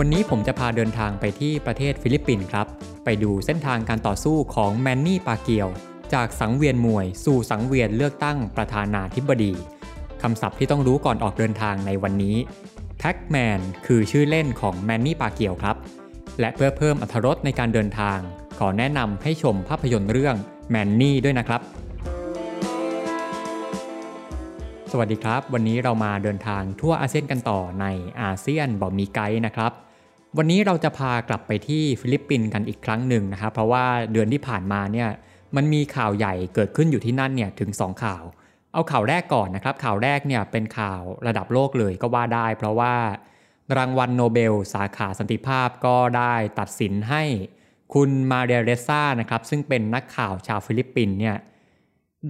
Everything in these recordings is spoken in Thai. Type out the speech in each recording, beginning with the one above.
วันนี้ผมจะพาเดินทางไปที่ประเทศฟิลิปปินส์ครับ ไปดูเส้นทางการต่อสู้ของแมนนี่ปาเกียว จากสังเวียนมวย สู่สังเวียนเลือกตั้งประธานาธิบดีคำศัพท์ที่ต้องรู้ก่อนออกเดินทางในวันนี้แพ็กแมนคือชื่อเล่นของแมนนี่ปาเกียวครับ และเพื่อเพิ่มอรรถรสในการเดินทาง ขอแนะนำให้ชมภาพยนตร์เรื่องแมนนี่ด้วยนะครับ สวัสดีครับ วันนี้เรามาเดินทางทั่วอาเซียนกันต่อในอาเซียนบ่มีไกด์นะครับ วันนี้เราจะพากลับไปที่ฟิลิปปินส์กันอีกครั้งหนึ่งนะครับเพราะว่าเดือนที่ผ่านมาเนี่ยมันมีข่าวใหญ่เกิดขึ้นอยู่ที่นั่นเนี่ยถึง 2 ข่าว เอาข่าวแรกก่อนนะครับ ข่าวแรกเนี่ยเป็นข่าวระดับโลกเลยก็ว่าได้ เพราะว่ารางวัลโนเบล สาขาสันติภาพก็ได้ตัดสินให้คุณมาเรียเรซ่านะครับซึ่งเป็นนักข่าวชาวฟิลิปปินส์เนี่ย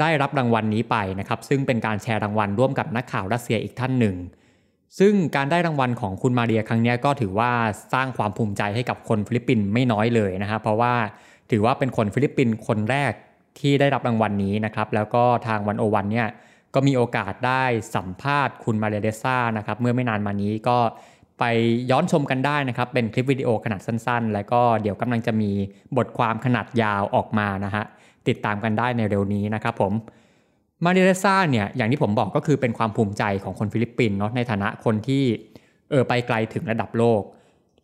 ได้รับรางวัลนนี้ไปนะครับ ซึ่งเป็นการแชร์รางวัลร่วมกับนักข่าวรัสเซียอีกท่านหนึ่ง ซึ่งการได้รางวัลของคุณมาเรียครั้งนี้ก็ถือว่าสร้างความภูมิใจให้กับคนฟิลิปปินส์ไม่น้อยเลยนะครับเพราะว่าถือว่าเป็นคนฟิลิปปินส์คนแรกที่ได้รับรางวัลนนี้นะครับ แล้วก็ทางวันโอวันเนี่ยก็มีโอกาสได้สัมภาษณ์คุณมาเรียเรซ่านะครับเมื่อไม่นานมานี้ก็ไปย้อนชมกันได้นะครับ เป็นคลิปวิดีโอขนาดสั้นๆ แล้วก็เดี๋ยวกำลังจะมีบทความขนาดยาวออกมานะฮะติดตามกันได้ในเร็วนี้นะครับผม มาเรียเรซ่าเนี่ยอย่างที่ผมบอกก็คือเป็นความภูมิใจของคนฟิลิปปินส์เนาะในฐานะคนที่เออไปไกลถึงระดับโลก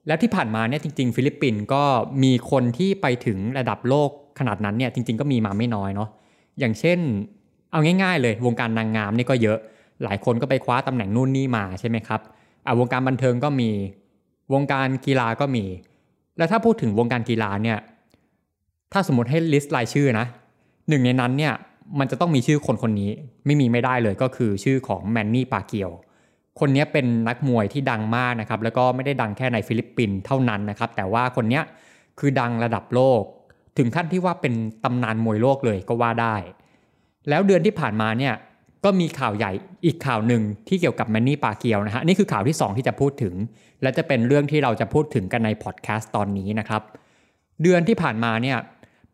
แล้วที่ผ่านมาเนี่ยจริง ๆ ฟิลิปปินส์ก็มีคนที่ไปถึงระดับโลกขนาดนั้นเนี่ยจริง ๆ ก็มีมาไม่น้อยเนาะอย่างเช่น เอาง่าย ๆ เลยวงการนางงามนี่ก็เยอะ หลายคนก็ไปคว้าตำแหน่งนู่นนี่มาใช่ไหมครับอ่าวงการบันเทิงก็มีวงการกีฬาก็มี แล้วถ้าพูดถึงวงการกีฬาเนี่ยถ้าสมมติให้ลิสต์รายชื่อนะหนึ่งในนั้นเนี่ย มันจะต้องมีชื่อคนคนนี้ไม่มีไม่ได้เลยก็คือชื่อของแมนนี่ปาเกียว คนนี้เป็นนักมวยที่ดังมากนะครับ แล้วก็ไม่ได้ดังแค่ในฟิลิปปินส์เท่านั้นนะครับ แต่ว่าคนนี้คือดังระดับโลก ถึงขั้นที่ว่าเป็นตำนานมวยโลกเลยก็ว่าได้ แล้วเดือนที่ผ่านมาเนี่ยก็มีข่าวใหญ่อีกข่าวหนึ่งที่เกี่ยวกับแมนนี่ปาเกียวนะฮะนี่คือข่าวที่ 2 ที่จะพูดถึง และจะเป็นเรื่องที่เราจะพูดถึงกันในพอดแคสต์ตอนนี้นะครับ เดือนที่ผ่านมาเนี่ย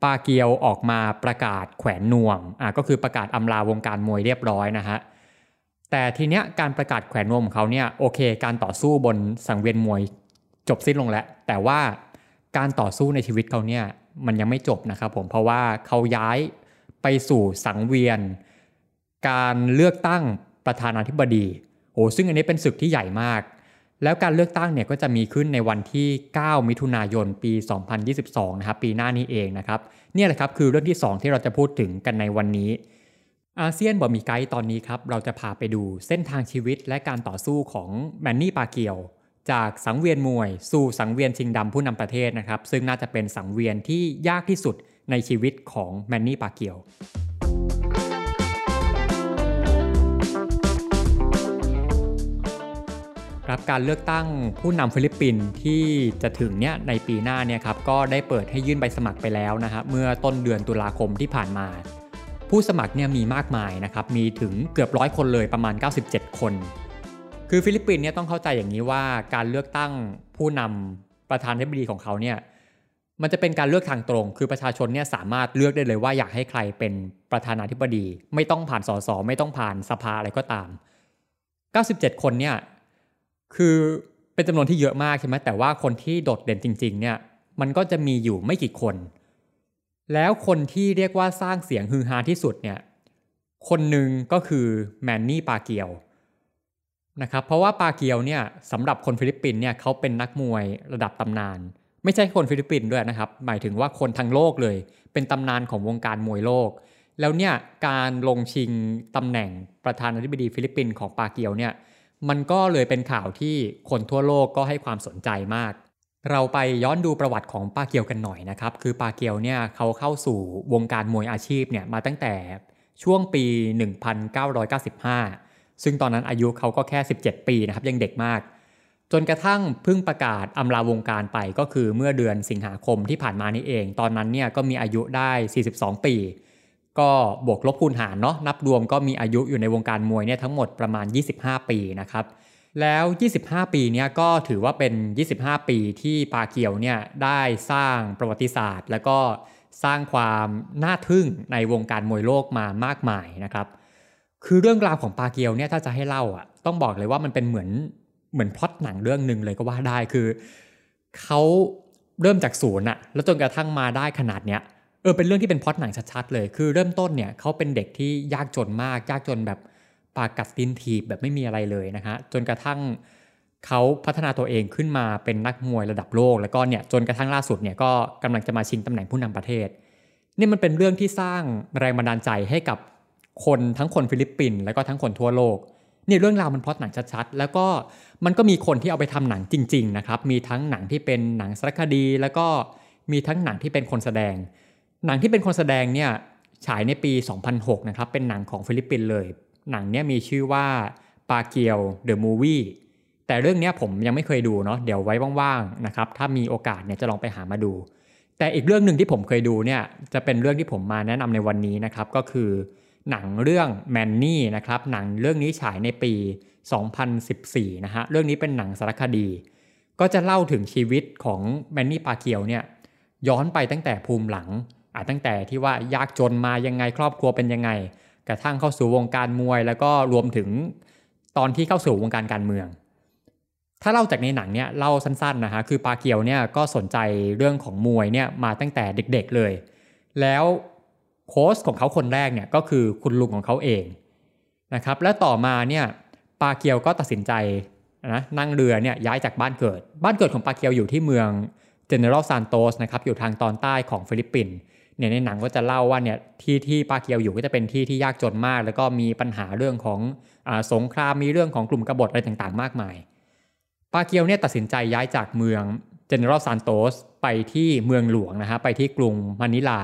ปาเกียวออกมาประกาศแขวนนวมอ่าก็คือประกาศอำลาวงการมวยเรียบร้อยนะฮะแต่ทีเนี้ยการประกาศแขวนนวมของเขาเนี่ยโอเค การต่อสู้บนสังเวียนมวยจบสิ้นลงแล้ว แต่ว่าการต่อสู้ในชีวิตเขาเนี่ยมันยังไม่จบนะครับผมเพราะว่าเขาย้ายไปสู่สังเวียน การเลือกตั้งประธานาธิบดีโอ้ซึ่งอันนี้เป็นศึกที่ใหญ่มาก แล้วการเลือกตั้งเนี่ยก็จะมีขึ้นในวันที่ 9 มิถุนายน ปี 2022 นะครับ ปีหน้านี้เองนะครับ เนี่ยแหละครับคือเรื่องที่ 2 ที่เราจะพูดถึงกันในวันนี้ อาเซียนบอมีไกด์ตอนนี้ครับ เราจะพาไปดูเส้นทางชีวิตและการต่อสู้ของแมนนี่ปาเกียว จากสังเวียนมวย สู่สังเวียนชิงดำผู้นำประเทศนะครับ ซึ่งน่าจะเป็นสังเวียนที่ยากที่สุดในชีวิตของแมนนี่ปาเกียว ครับการเลือกตั้งผู้นำฟิลิปปินส์ที่จะถึงเนี่ยในปีหน้าเนี่ยครับก็ได้เปิดให้ยื่นใบสมัครไปแล้วนะครับเมื่อต้นเดือนตุลาคมที่ผ่านมา ผู้สมัครเนี่ยมีมากมายนะครับมีถึงเกือบร้อยคนเลยประมาณ 97 คน คือฟิลิปปินส์เนี่ยต้องเข้าใจอย่างนี้ว่าการเลือกตั้งผู้นำประธานาธิบดีของเขาเนี่ยมันจะเป็นการเลือกทางตรง คือประชาชนเนี่ยสามารถเลือกได้เลยว่าอยากให้ใครเป็นประธานาธิบดี ไม่ต้องผ่านสสไม่ต้องผ่านสภาอะไรก็ตาม 97 คนเนี่ย คือเป็นจำนวนที่เยอะมากใช่ไหมแต่ว่าคนที่โดดเด่นจริง ๆ เนี่ย มันก็จะมีอยู่ไม่กี่คน แล้วคนที่เรียกว่าสร้างเสียงฮือฮาที่สุดเนี่ย คนหนึ่งก็คือแมนนี่ปาเกียวนะครับ เพราะว่าปาเกียวเนี่ยสำหรับคนฟิลิปปินส์เนี่ยเขาเป็นนักมวยระดับตำนาน ไม่ใช่คนฟิลิปปินส์ด้วยนะครับ หมายถึงว่าคนทั้งโลกเลย เป็นตำนานของวงการมวยโลก แล้วเนี่ยการลงชิงตำแหน่งประธานาธิบดีฟิลิปปินส์ของปาเกียวเนี่ย มันก็เลยเป็นข่าวที่คนทั่วโลกก็ให้ความสนใจมาก เราไปย้อนดูประวัติของปาเกียวกันหน่อยนะครับ คือปาเกียวเนี่ยเขาเข้าสู่วงการมวยอาชีพเนี่ยมาตั้งแต่ช่วงปี 1995 ซึ่งตอนนั้นอายุเขาก็แค่ 17 ปีนะครับยังเด็กมาก จนกระทั่งเพิ่งประกาศอำลาวงการไปก็คือเมื่อเดือนสิงหาคมที่ผ่านมานี่เอง ตอนนั้นเนี่ยก็มีอายุได้ 42 ปี ก็บวกลบคูณหารเนาะนับรวมก็มีอายุอยู่ในวงการมวยเนี่ยทั้งหมดประมาณ 25 ปีนะครับแล้ว 25 ปีนี้ก็ถือว่าเป็น 25 ปีที่ปาเกียวเนี่ยได้สร้างประวัติศาสตร์ แล้วก็สร้างความน่าทึ่งในวงการมวยโลกมามากมายนะครับ คือเรื่องราวของปาเกียวเนี่ยถ้าจะให้เล่าอะต้องบอกเลยว่ามันเป็นเหมือนเหมือนพล็อตหนังเรื่องหนึ่งเลยก็ว่าได้คือเขาเริ่มจากศูนย์อะแล้วจนกระทั่งมาได้ขนาดเนี้ย เออเป็นเรื่องที่เป็นพล็อตหนังชัดๆเลย คือเริ่มต้นเนี่ยเขาเป็นเด็กที่ยากจนมาก ยากจนแบบปากัดตินทีบแบบไม่มีอะไรเลยนะฮะจนกระทั่งเขาพัฒนาตัวเองขึ้นมาเป็นนักมวยระดับโลก แล้วก็เนี่ยจนกระทั่งล่าสุดเนี่ยก็กำลังจะมาชิงตำแหน่งผู้นำประเทศนี่มันเป็นเรื่องที่สร้างแรงบันดาลใจให้กับคนทั้งคนฟิลิปปินส์แล้วก็ทั้งคนทั่วโลกนี่เรื่องราวมันพล็อตหนังชัดๆ แล้วก็มันก็มีคนที่เอาไปทำหนังจริง ๆ นะครับ มีทั้งหนังที่เป็นหนังสารคดี แล้วก็มีทั้งหนังที่เป็นคนแสดง หนังที่เป็นคนแสดงเนี่ยฉายในปี 2006 นะครับ เป็นหนังของฟิลิปปินส์เลย หนังเนี่ยมีชื่อว่าปาเกียวเดอะมูวี่แต่เรื่องนี้ผมยังไม่เคยดูเนาะเดี๋ยวไว้ว่างๆนะครับ ถ้ามีโอกาสเนี่ยจะลองไปหามาดู แต่อีกเรื่องหนึ่งที่ผมเคยดูเนี่ยจะเป็นเรื่องที่ผมมาแนะนำในวันนี้นะครับ ก็คือหนังเรื่องแมนนี่นะครับ หนังเรื่องนี้ฉายในปี 2014 นะฮะ เรื่องนี้เป็นหนังสารคดี ก็จะเล่าถึงชีวิตของแมนนี่ปาเกียวเนี่ยย้อนไปตั้งแต่ภูมิหลัง อ่าตั้งแต่ที่ว่ายากจนมายังไงครอบครัวเป็นยังไง กระทั่งเข้าสู่วงการมวย แล้วก็รวมถึงตอนที่เข้าสู่วงการการเมือง ถ้าเล่าจากในหนังเนี่ยเล่าสั้นๆนะฮะคือปาเกียวเนี่ยก็สนใจเรื่องของมวยเนี่ยมาตั้งแต่เด็กๆเลย แล้วโค้ชของเขาคนแรกเนี่ยก็คือคุณลุงของเขาเองนะครับและต่อมาเนี่ยปาเกียวก็ตัดสินใจนะนั่งเรือเนี่ยย้ายจากบ้านเกิด บ้านเกิดของปาเกียวอยู่ที่เมืองเจเนอเรลซานโตสนะครับอยู่ทางตอนใต้ของฟิลิปปินส์ เนี่ยในหนังก็จะเล่าว่าเนี่ยที่ที่ปาเกียวอยู่ก็จะเป็นที่ที่ยากจนมาก แล้วก็มีปัญหาเรื่องของอสงครามมีเรื่องของกลุ่มกบฏอะไรต่างๆ มากมาย ปาเกียวเนี่ยตัดสินใจย้ายจากเมืองเจเนอเรลซานโตสไปที่เมืองหลวงนะฮะไปที่กรุงมะนิลา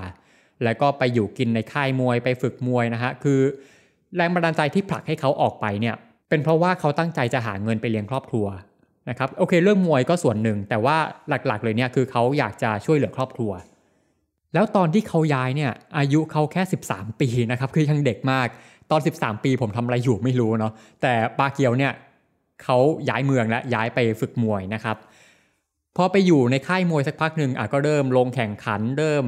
แล้วก็ไปอยู่กินในค่ายมวยไปฝึกมวยนะฮะคือแรงบันดาลใจที่ผลักให้เขาออกไปเนี่ยเป็นเพราะว่าเขาตั้งใจจะหาเงินไปเลี้ยงครอบครัวนะครับโอเคเรื่องมวยก็ส่วนหนึ่ง แต่ว่าหลักๆเลยเนี่ยคือเขาอยากจะช่วยเหลือครอบครัว แล้วตอนที่เขาย้ายเนี่ยอายุเขาแค่ 13 ปีนะครับคือยังเด็กมาก ตอน 13 ปีผมทำอะไรอยู่ไม่รู้เนาะแต่ปาเกียวเนี่ยเขาย้ายเมืองและย้ายไปฝึกมวยนะครับพอไปอยู่ในค่ายมวยสักพักหนึ่งอะก็เริ่มลงแข่งขันเริ่ม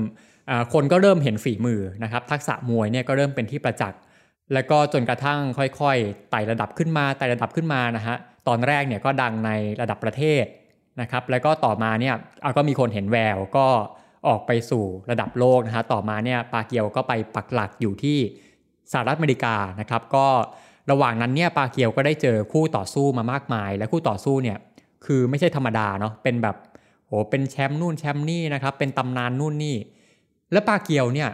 คนก็เริ่มเห็นฝีมือนะครับทักษะมวยเนี่ยก็เริ่มเป็นที่ประจักษ์แล้วก็จนกระทั่งค่อยๆไต่ระดับขึ้นมาไต่ระดับขึ้นมานะฮะตอนแรกเนี่ยก็ดังในระดับประเทศนะครับแล้วก็ต่อมาเนี่ยก็มีคนเห็นแววก็ ออกไปสู่ระดับโลกนะฮะต่อมาเนี่ยปาเกียวก็ไปปักหลักอยู่ที่สหรัฐอเมริกานะครับ ก็ระหว่างนั้นเนี่ยปาเกียวก็ได้เจอคู่ต่อสู้มามากมาย และคู่ต่อสู้เนี่ยคือไม่ใช่ธรรมดาเนาะเป็นแบบโหเป็นแชมป์นู่นแชมป์นี่นะครับเป็นตำนานนู่นนี่ และปาเกียวเนี่ย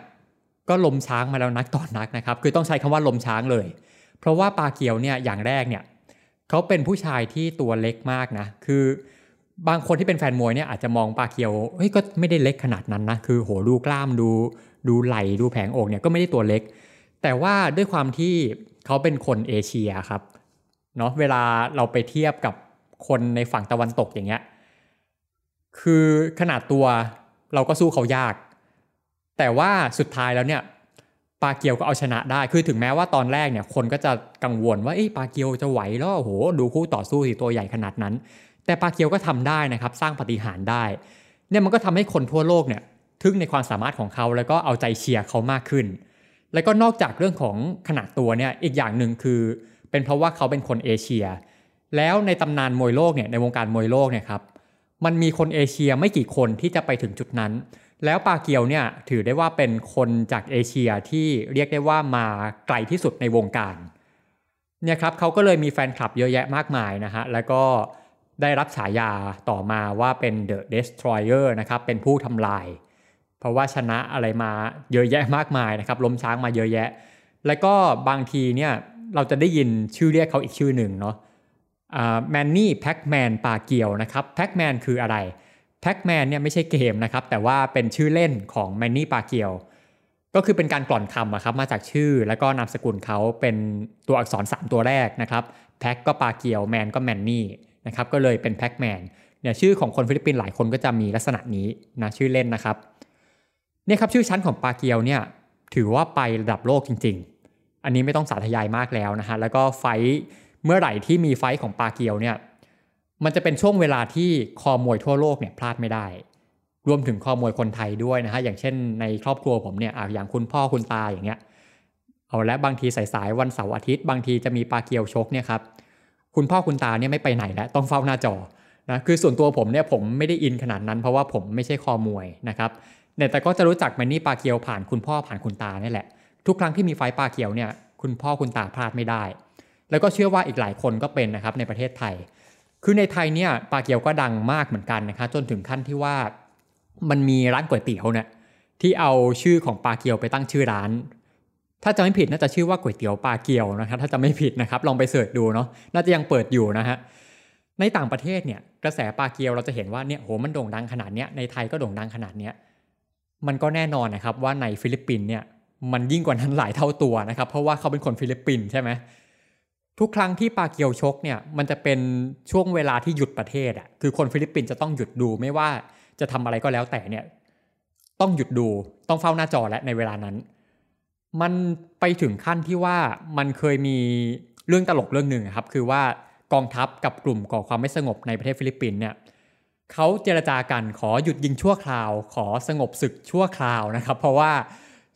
ก็ลมช้างมาแล้วนักต่อนนักนะครับ คือต้องใช้คำว่าลมช้างเลย เพราะว่าปาเกียวเนี่ยอย่างแรกเนี่ยเขาเป็นผู้ชายที่ตัวเล็กมากนะ คือ บางคนที่เป็นแฟนมวยเนี่ยอาจจะมองปาเกียวเฮ้ยก็ไม่ได้เล็กขนาดนั้นนะคือโหดูกล้ามดูดูไหลดูแผงอกเนี่ยก็ไม่ได้ตัวเล็ก แต่ว่าด้วยความที่เขาเป็นคนเอเชียครับเนาะเวลาเราไปเทียบกับคนในฝั่งตะวันตกอย่างเงี้ยคือขนาดตัวเราก็สู้เขายาก แต่ว่าสุดท้ายแล้วเนี่ยปาเกียวก็เอาชนะได้ คือถึงแม้ว่าตอนแรกเนี่ยคนก็จะกังวลว่าเอ้ปาเกียวจะไหวแล้วโอ้โหดูคู่ต่อสู้สิตัวใหญ่ขนาดนั้น แต่ปาเกียวก็ทำได้นะครับ สร้างปฏิหารได้เนี่ยมันก็ทำให้คนทั่วโลกเนี่ยทึ่งในความสามารถของเขาแล้วก็เอาใจเชียร์เขามากขึ้น แล้วก็นอกจากเรื่องของขนาดตัวเนี่ยอีกอย่างหนึ่งคือ เป็นเพราะว่าเขาเป็นคนเอเชีย แล้วในตำนานมวยโลกเนี่ยในวงการมวยโลกเนี่ยครับมันมีคนเอเชียไม่กี่คนที่จะไปถึงจุดนั้น แล้วปาเกียวเนี่ยถือได้ว่าเป็นคนจากเอเชียที่เรียกได้ว่ามาไกลที่สุดในวงการเนี่ยครับเขาก็เลยมีแฟนคลับเยอะแยะมากมายนะฮะแล้วก็ ได้รับฉายาต่อมาว่าเป็น The Destroyer นะครับ เป็นผู้ทำลาย เพราะว่าชนะอะไรมาเยอะแยะมากมายนะครับ ล้มช้างมาเยอะแยะ แล้วก็บางทีเนี่ยเราจะได้ยินชื่อเรียกเขาอีกชื่อหนึ่งเนาะแมนนี่แพ็กแมนปาเกียวนะครับแพ็กแมนคืออะไรแพ็กแมนเนี่ยไม่ใช่เกมนะครับ แต่ว่าเป็นชื่อเล่นของแมนนี่ปาเกียวก็คือเป็นการกล่อนคำอะครับมาจากชื่อแล้วก็นามสกุลเขาเป็นตัวอักษร 3 ตัวแรกนะครับแพ็กก็ปาเกียวแมนก็แมนนี่ นะครับก็เลยเป็นแพ็กแมนเนี่ยชื่อของคนฟิลิปปินส์หลายคนก็จะมีลักษณะนี้นะชื่อเล่นนะครับเนี่ยครับชื่อชั้นของปาเกียวเนี่ยถือว่าไประดับโลกจริง ๆ อันนี้ไม่ต้องสาธยายมากแล้วนะฮะแล้วก็ไฟเมื่อไหร่ที่มีไฟของปาเกียวเนี่ยมันจะเป็นช่วงเวลาที่คอมวยทั่วโลกเนี่ยพลาดไม่ได้ รวมถึงคอมวยคนไทยด้วยนะฮะอย่างเช่นในครอบครัวผมเนี่ยอย่างคุณพ่อคุณตาอย่างเงี้ยเอาและบางทีสายๆวันเสาร์อาทิตย์บางทีจะมีปาเกียวชกเนี่ยครับ คุณพ่อคุณตาเนี่ยไม่ไปไหนแล้วต้องเฝ้าหน้าจอนะคือส่วนตัวผมเนี่ยผมไม่ได้อินขนาดนั้น เพราะว่าผมไม่ใช่คอมวยนะครับเนี่ยแต่ก็จะรู้จักแมนนี่ปาเกียวผ่านคุณพ่อผ่านคุณตานี่แหละ ทุกครั้งที่มีไฟปาเกียวเนี่ยคุณพ่อคุณตาพลาดไม่ได้ แล้วก็เชื่อว่าอีกหลายคนก็เป็นนะครับในประเทศไทย คือในไทยเนี่ยปาเกียวก็ดังมากเหมือนกันนะครับจนถึงขั้นที่ว่ามันมีร้านก๋วยเตี๋ยวเนี่ยที่เอาชื่อของปาเกียวไปตั้งชื่อร้าน ถ้าจะไม่ผิดน่าจะชื่อว่าก๋วยเตี๋ยวปาเกียวนะครับ ถ้าจะไม่ผิดนะครับ ลองไป search ดูเนาะน่าจะยังเปิดอยู่นะฮะในต่างประเทศเนี่ยกระแสปาเกียวเราจะเห็นว่าเนี่ยโหมันโด่งดังขนาดเนี้ยในไทยก็โด่งดังขนาดเนี้ยมันก็แน่นอนนะครับว่าในฟิลิปปินส์เนี่ยมันยิ่งกว่านั้นหลายเท่าตัวนะครับ เพราะว่าเขาเป็นคนฟิลิปปินส์ใช่ไหมทุกครั้งที่ปาเกียวชกเนี่ยมันจะเป็นช่วงเวลาที่หยุดประเทศอะคือคนฟิลิปปินส์จะต้องหยุดดูไม่ว่าจะทำอะไรก็แล้วแต่เนี่ยต้องหยุดดูต้องเฝ้าหน้าจอและในเวลานั้น มันไปถึงขั้นที่ว่ามันเคยมีเรื่องตลกเรื่องหนึ่งครับ คือว่ากองทัพกับกลุ่มก่อความไม่สงบในประเทศฟิลิปปินส์เนี่ยเขาเจรจากันขอหยุดยิงชั่วคราว ขอสงบศึกชั่วคราวนะครับ เพราะว่า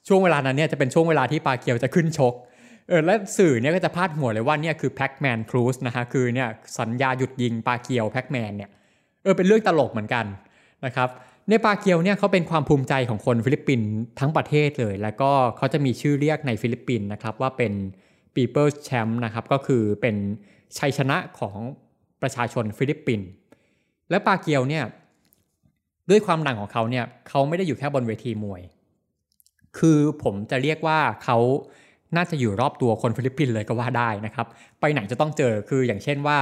ช่วงเวลานั้นเนี่ยจะเป็นช่วงเวลาที่ปาเกียวจะขึ้นชกเออและสื่อเนี่ยก็จะพาดหัวเลยว่าเนี่ยคือแพ็กแมนครูซนะฮะคือเนี่ยสัญญาหยุดยิงปาเกียวแพ็กแมนเนี่ยเออเป็นเรื่องตลกเหมือนกันนะครับ ในปาเกียวเนี่ยเขาเป็นความภูมิใจของคนฟิลิปปินส์ทั้งประเทศเลย แล้วก็เขาจะมีชื่อเรียกในฟิลิปปินส์นะครับว่าเป็น People's Champ นะครับก็คือเป็นชัยชนะของประชาชนฟิลิปปินส์และปาเกียวเนี่ยด้วยความดังของเขาเนี่ยเขาไม่ได้อยู่แค่บนเวทีมวย คือผมจะเรียกว่าเขาน่าจะอยู่รอบตัวคนฟิลิปปินส์เลยก็ว่าได้นะครับ ไปไหนจะต้องเจอคืออย่างเช่นว่า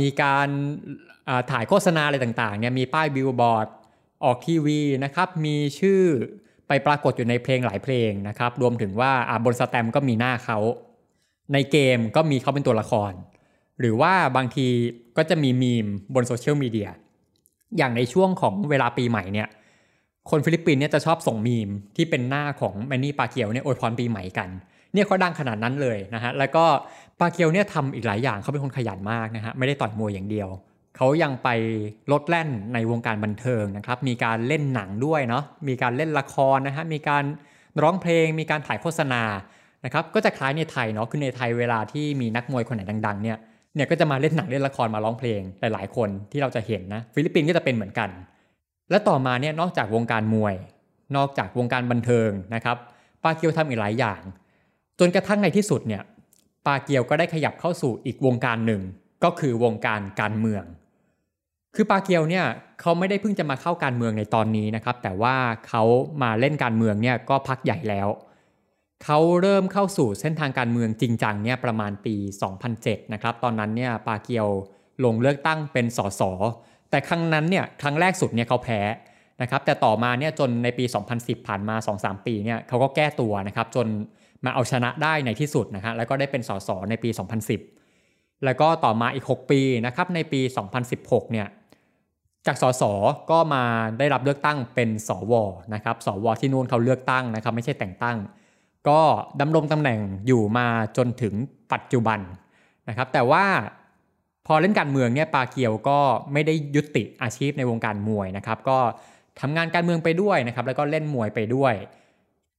มีการถ่ายโฆษณาอะไรต่างๆเนี่ยมีป้ายบิลบอร์ด ออกทีวีนะครับมีชื่อไปปรากฏอยู่ในเพลงหลายเพลงนะครับ รวมถึงว่าบนแสตมป์ก็มีหน้าเขาในเกมก็มีเขาเป็นตัวละคร หรือว่าบางทีก็จะมีมีมบนโซเชียลมีเดียอย่างในช่วงของเวลาปีใหม่เนี่ยคนฟิลิปปินส์เนี่ยจะชอบส่งมีมที่เป็นหน้าของแมนนี่ปาเกียวเนี่ยอวยพรปีใหม่กันเนี่ยเขาดังขนาดนั้นเลยนะฮะแล้วก็ปาเกียวเนี่ยทำอีกหลายอย่างเขาเป็นคนขยันมากนะฮะไม่ได้ต่อยมวยอย่างเดียว เขายังไปลดแล่นในวงการบันเทิงนะครับ มีการเล่นหนังด้วยเนาะ มีการเล่นละครนะฮะ มีการร้องเพลง มีการถ่ายโฆษณา นะครับ ก็จะคล้ายในไทยเนาะ คือในไทยเวลาที่มีนักมวยคนไหนดัง ๆ เนี่ย เนี่ยก็จะมาเล่นหนังเล่นละครมาร้องเพลงหลายๆคนที่เราจะเห็นนะ ฟิลิปปินส์ก็จะเป็นเหมือนกัน และต่อมาเนี่ยนอกจากวงการมวย นอกจากวงการบันเทิงนะครับปาเกียวทำอีกหลายอย่าง จนกระทั่งในที่สุดเนี่ยปาเกียวก็ได้ขยับเข้าสู่อีกวงการหนึ่งก็คือวงการการเมือง คือปาเกียวเนี่ยเขาไม่ได้เพิ่งจะมาเข้าการเมืองในตอนนี้นะครับ แต่ว่าเขามาเล่นการเมืองเนี่ยก็พักใหญ่แล้วเขาเริ่มเข้าสู่เส้นทางการเมืองจริงจังเนี่ยประมาณปี 2007 นะครับ ตอนนั้นเนี่ยปาเกียวลงเลือกตั้งเป็นสสแต่ครั้งนั้นเนี่ยครั้งแรกสุดเนี่ยเขาแพ้นะครับ แต่ต่อมาเนี่ยจนในปี 2010 ผ่านมา 2-3 ปีเนี่ยเขาก็แก้ตัวนะครับ จนมาเอาชนะได้ในที่สุดนะฮะแล้วก็ได้เป็นสสในปี 2010 แล้วก็ต่อมาอีก 6 ปีนะครับในปี 2016 เนี่ย จากสสก็มาได้รับเลือกตั้งเป็นสวนะครับสวที่นู่นเขาเลือกตั้งนะครับไม่ใช่แต่งตั้ง ก็ดำรงตำแหน่งอยู่มาจนถึงปัจจุบันนะครับแต่ว่าพอเล่นการเมืองเนี่ยปาเกียวก็ไม่ได้ยุติอาชีพในวงการมวยนะครับก็ทำงานการเมืองไปด้วยนะครับแล้วก็เล่นมวยไปด้วย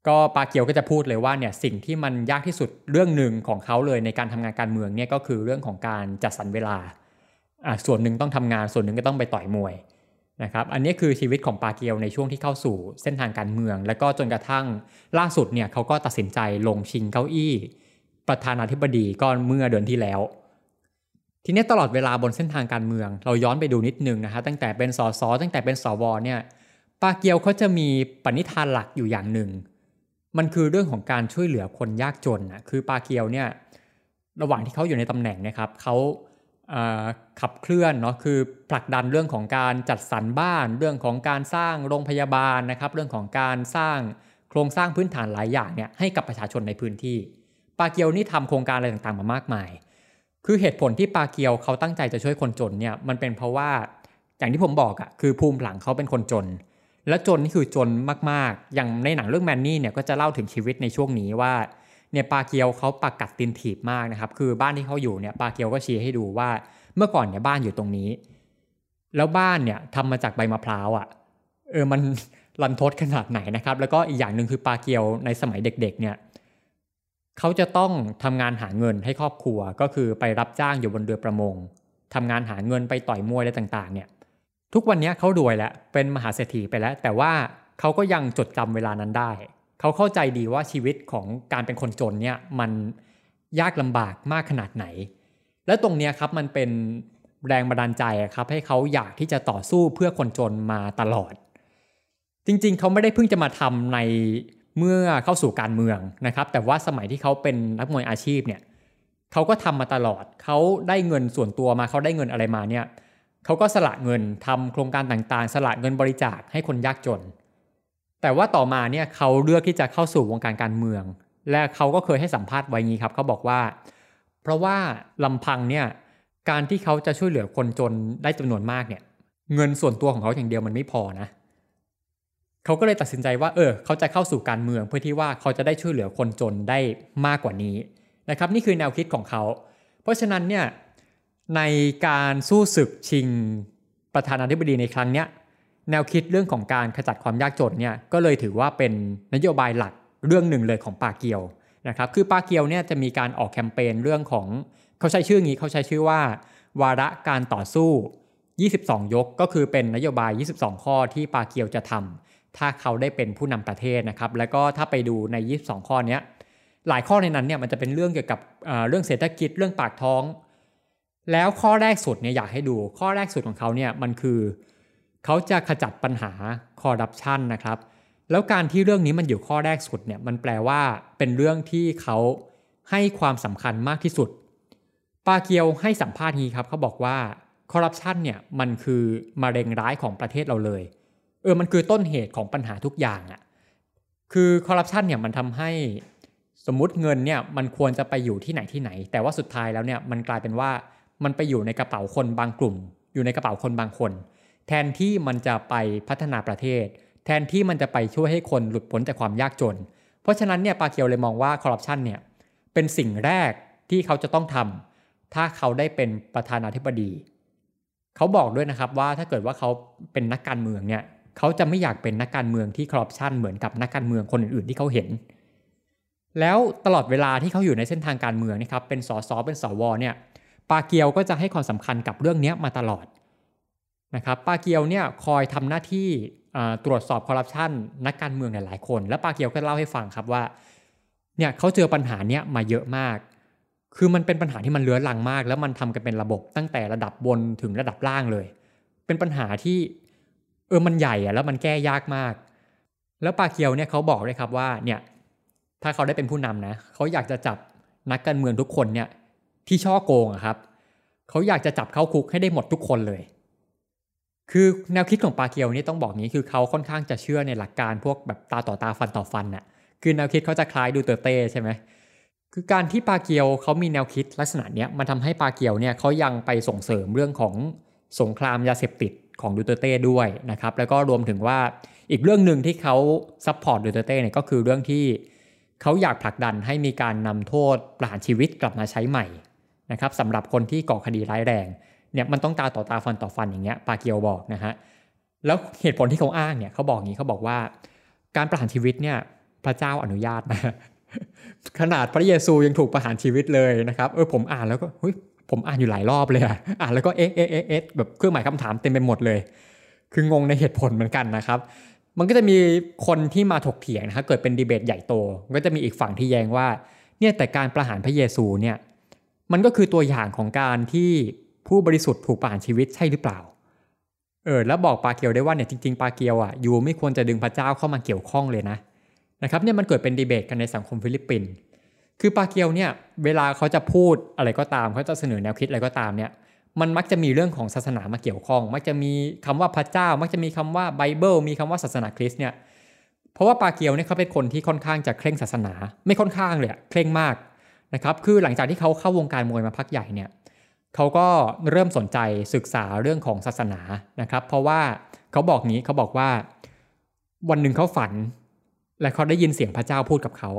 ก็ปาเกียวก็จะพูดเลยว่าเนี่ยสิ่งที่มันยากที่สุดเรื่องหนึ่งของเขาเลยในการทำงานการเมืองเนี่ยก็คือเรื่องของการจัดสรรเวลา อ่าส่วนหนึ่งต้องทำงานส่วนหนึ่งก็ต้องไปต่อยมวยนะครับอันนี้คือชีวิตของปาเกียวในช่วงที่เข้าสู่เส้นทางการเมือง และก็จนกระทั่งล่าสุดเนี่ยเขาก็ตัดสินใจลงชิงเก้าอี้ ประธานาธิบดีก็เมื่อเดือนที่แล้ว ทีนี้ตลอดเวลาบนเส้นทางการเมือง เราย้อนไปดูนิดนึงนะฮะตั้งแต่เป็นสสตั้งแต่เป็นสวเนี่ยปาเกียวเขาจะมีปณิธานหลักอยู่อย่างหนึ่ง มันคือเรื่องของการช่วยเหลือคนยากจนนะคือปาเกียวเนี่ยระหว่างที่เขาอยู่ในตำแหน่งนะครับเขา ขับเคลื่อนเนาะคือผลักดันเรื่องของการจัดสรรบ้าน เรื่องของการสร้างโรงพยาบาลนะครับ เรื่องของการสร้างโครงสร้างพื้นฐานหลายอย่างเนี่ยให้กับประชาชนในพื้นที่ปาเกียวนี่ทำโครงการอะไรต่างๆมามากมาย คือเหตุผลที่ปาเกียวเขาตั้งใจจะช่วยคนจนเนี่ยมันเป็นเพราะว่าอย่างที่ผมบอกอะคือภูมิหลังเขาเป็นคนจน และจนนี่คือจนมากๆ อย่างในหนังเรื่องแมนนี่เนี่ยก็จะเล่าถึงชีวิตในช่วงนี้ว่า เนี่ยปาเกียวเขาปากกัดตินถีบมากนะครับ คือบ้านที่เขาอยู่เนี่ยปาเกียวก็ชี้ให้ดูว่าเมื่อก่อนเนี่ยบ้านอยู่ตรงนี้ แล้วบ้านเนี่ยทำมาจากใบมะพร้าวอะ่ะเออมันรันทดขนาดไหนนะครับ แล้วก็อีกอย่างหนึ่งคือปาเกียวในสมัยเด็กๆเนี่ยเขาจะต้องทำงานหาเงินให้ครอบครัวก็คือไปรับจ้างอยู่บนเรือประมงทำงานหาเงินไปต่อยมวยอะไรต่างๆ เนี่ยทุกวันนี้เขารวยแล้วเป็นมหาเศรษฐีไปแล้ว แต่ว่าเขาก็ยังจดจำเวลานั้นได้ เขาเข้าใจดีว่าชีวิตของการเป็นคนจนเนี่ยมันยากลำบากมากขนาดไหน และตรงนี้ครับมันเป็นแรงบันดาลใจครับให้เขาอยากที่จะต่อสู้เพื่อคนจนมาตลอด จริงๆ เขาไม่ได้เพิ่งจะมาทำในเมื่อเข้าสู่การเมืองนะครับ แต่ว่าสมัยที่เขาเป็นนักมวยอาชีพเนี่ยเขาก็ทำมาตลอด เขาได้เงินส่วนตัวมาเขาได้เงินอะไรมาเนี่ยเขาก็สละเงินทำโครงการต่างๆ สละเงินบริจาคให้คนยากจน แต่ว่าต่อมาเนี่ยเขาเลือกที่จะเข้าสู่วงการการเมือง และเขาก็เคยให้สัมภาษณ์ไว้งี้ครับเขาบอกว่า เพราะว่าลำพังเนี่ยการที่เขาจะช่วยเหลือคนจนได้จำนวนมากเนี่ย เงินส่วนตัวของเขาอย่างเดียวมันไม่พอนะเขาก็เลยตัดสินใจว่า เออ เขาจะเข้าสู่การเมืองเพื่อที่ว่าเขาจะได้ช่วยเหลือคนจนได้มากกว่านี้นะครับ นี่คือแนวคิดของเขา เพราะฉะนั้นเนี่ยในการสู้ศึกชิงประธานาธิบดีในครั้งเนี้ย แนวคิดเรื่องของการขจัดความยากจนเนี่ยก็เลยถือว่าเป็นนโยบายหลักเรื่องหนึ่งเลยของปาเกียวนะครับคือปาเกียวเนี่ยจะมีการออกแคมเปญเรื่องของเขาใช้ชื่องี้เขาใช้ชื่อว่า วาระการต่อสู้ 22 ยกก็คือเป็นนโยบาย 22 ข้อที่ปาเกียวจะทำถ้าเขาได้เป็นผู้นำประเทศนะครับแล้วก็ถ้าไปดูใน 22 ข้อนี้หลายข้อในนั้นเนี่ยมันจะเป็นเรื่องเกี่ยวกับเรื่องเศรษฐกิจเรื่องปากท้อง แล้วข้อแรกสุดเนี่ยอยากให้ดูข้อแรกสุดของเขาเนี่ยมันคือ เขาจะขจัดปัญหาคอร์รัปชันนะครับ แล้วการที่เรื่องนี้มันอยู่ข้อแรกสุดเนี่ยมันแปลว่าเป็นเรื่องที่เขาให้ความสำคัญมากที่สุด ปาเกียวให้สัมภาษณ์นี้ครับเขาบอกว่าคอร์รัปชันเนี่ยมันคือมะเร็งร้ายของประเทศเราเลย เออมันคือต้นเหตุของปัญหาทุกอย่างอะ่ะคือคอร์รัปชันเนี่ยมันทำให้สมมุติเงินเนี่ยมันควรจะไปอยู่ที่ไหนที่ไหน แต่ว่าสุดท้ายแล้วเนี่ยมันกลายเป็นว่ามันไปอยู่ในกระเป๋าคนบางกลุ่ม อยู่ในกระเป๋าคนบางคน แทนที่มันจะไปพัฒนาประเทศ แทนที่มันจะไปช่วยให้คนหลุดพ้นจากความยากจน เพราะฉะนั้นเนี่ยปาเกียวเลยมองว่าคอร์รัปชันเนี่ยเป็นสิ่งแรกที่เขาจะต้องทำถ้าเขาได้เป็นประธานาธิบดี เขาบอกด้วยนะครับว่าถ้าเกิดว่าเขาเป็นนักการเมืองเนี่ยเขาจะไม่อยากเป็นนักการเมืองที่คอร์รัปชันเหมือนกับนักการเมืองคนอื่นๆที่เขาเห็น แล้วตลอดเวลาที่เขาอยู่ในเส้นทางการเมืองนะครับเป็นสสเป็นสวเนี่ยปาเกียวก็จะให้ความสำคัญกับเรื่องนี้มาตลอด นะครับปาเกียวเนี่ยคอยทำหน้าที่ตรวจสอบคอร์รัปชันนักการเมืองหลายๆคน และปาเกียวก็เล่าให้ฟังครับว่าเนี่ยเขาเจอปัญหาเนี้ยมาเยอะมาก คือมันเป็นปัญหาที่มันเลื้อรังมาก แล้วมันทำกันเป็นระบบตั้งแต่ระดับบนถึงระดับล่างเลย เป็นปัญหาที่เออมันใหญ่อะแล้วมันแก้ยากมาก แล้วปาเกียวเนี่ยเขาบอกเลยครับว่าเนี่ยถ้าเขาได้เป็นผู้นำนะเขาอยากจะจับนักการเมืองทุกคนเนี่ยที่ช่อโกงครับเขาอยากจะจับเข้าคุกให้ได้หมดทุกคนเลย คือแนวคิดของปาเกียวนี่ต้องบอกนี้คือเขาค่อนข้างจะเชื่อในหลักการพวกแบบตาต่อตาฟันต่อฟันน่ะคือแนวคิดเขาจะคล้ายดูเตอร์เต้ใช่ไหมคือการที่ปาเกียวเขามีแนวคิดลักษณะเนี้ยมันทำให้ปาเกียวเนี่ยเขายังไปส่งเสริมเรื่องของสงครามยาเสพติดของดูเตอร์เต้ด้วยนะครับแล้วก็รวมถึงว่าอีกเรื่องหนึ่งที่เขา support ดูเตอร์เต้เนี่ยก็คือเรื่องที่เขาอยากผลักดันให้มีการนำโทษประหารชีวิตกลับมาใช้ใหม่นะครับสำหรับคนที่ก่อคดีร้ายแรง เนี่ยมันต้องตาต่อตาฟันต่อฟันอย่างเงี้ยปาเกียวบอกนะฮะแล้วเหตุผลที่เขาอ้างเนี่ยเขาบอกอย่างนี้เขาบอกว่า การประหารชีวิตเนี่ยพระเจ้าอนุญาตนะขนาดพระเยซูยังถูกประหารชีวิตเลยนะครับเออผมอ่านแล้วก็เฮ้ยผมอ่านอยู่หลายรอบเลยอะอ่านแล้วก็เอ๊ะเอ๊ะเอ๊ะแบบเครื่องหมายคำถามเต็มไปหมดเลย คืองงในเหตุผลเหมือนกันนะครับมันก็จะมีคนที่มาถกเถียงนะครับเกิดเป็นดีเบตใหญ่โต ก็จะมีอีกฝั่งที่แย้งว่า เนี่ยแต่การประหารพระเยซูเนี่ย มันก็คือตัวอย่างของการที่ ผู้บริสุทธิ์ถูกประหารชีวิตใช่หรือเปล่า เออแล้วบอกปาเกียวได้ว่าเนี่ยจริงๆปาเกียวอะยูไม่ควรจะดึงพระเจ้าเข้ามาเกี่ยวข้องเลยนะนะครับเนี่ยมันเกิดเป็นดีเบตกันในสังคมฟิลิปปินส์คือปาเกียวเนี่ยเวลาเขาจะพูดอะไรก็ตามเขาจะเสนอแนวคิดอะไรก็ตามเนี่ยมันมักจะมีเรื่องของศาสนามาเกี่ยวข้อง มักจะมีคำว่าพระเจ้า มักจะมีคำว่าไบเบิลมีคำว่าศาสนาคริสต์เนี่ยเพราะว่าปาเกียวเนี่ยเขาเป็นคนที่ค่อนข้างจะเคร่งศาสนา ไม่ค่อนข้างเลยเคร่งมากนะครับคือหลังจากที่เขาเข้าวงการมวยมาพักใหญ่เนี่ย เขาก็เริ่มสนใจศึกษาเรื่องของศาสนานะครับ เพราะว่าเขาบอกงี้เขาบอกว่า วันหนึ่งเขาฝัน และเขาได้ยินเสียงพระเจ้าพูดกับเขา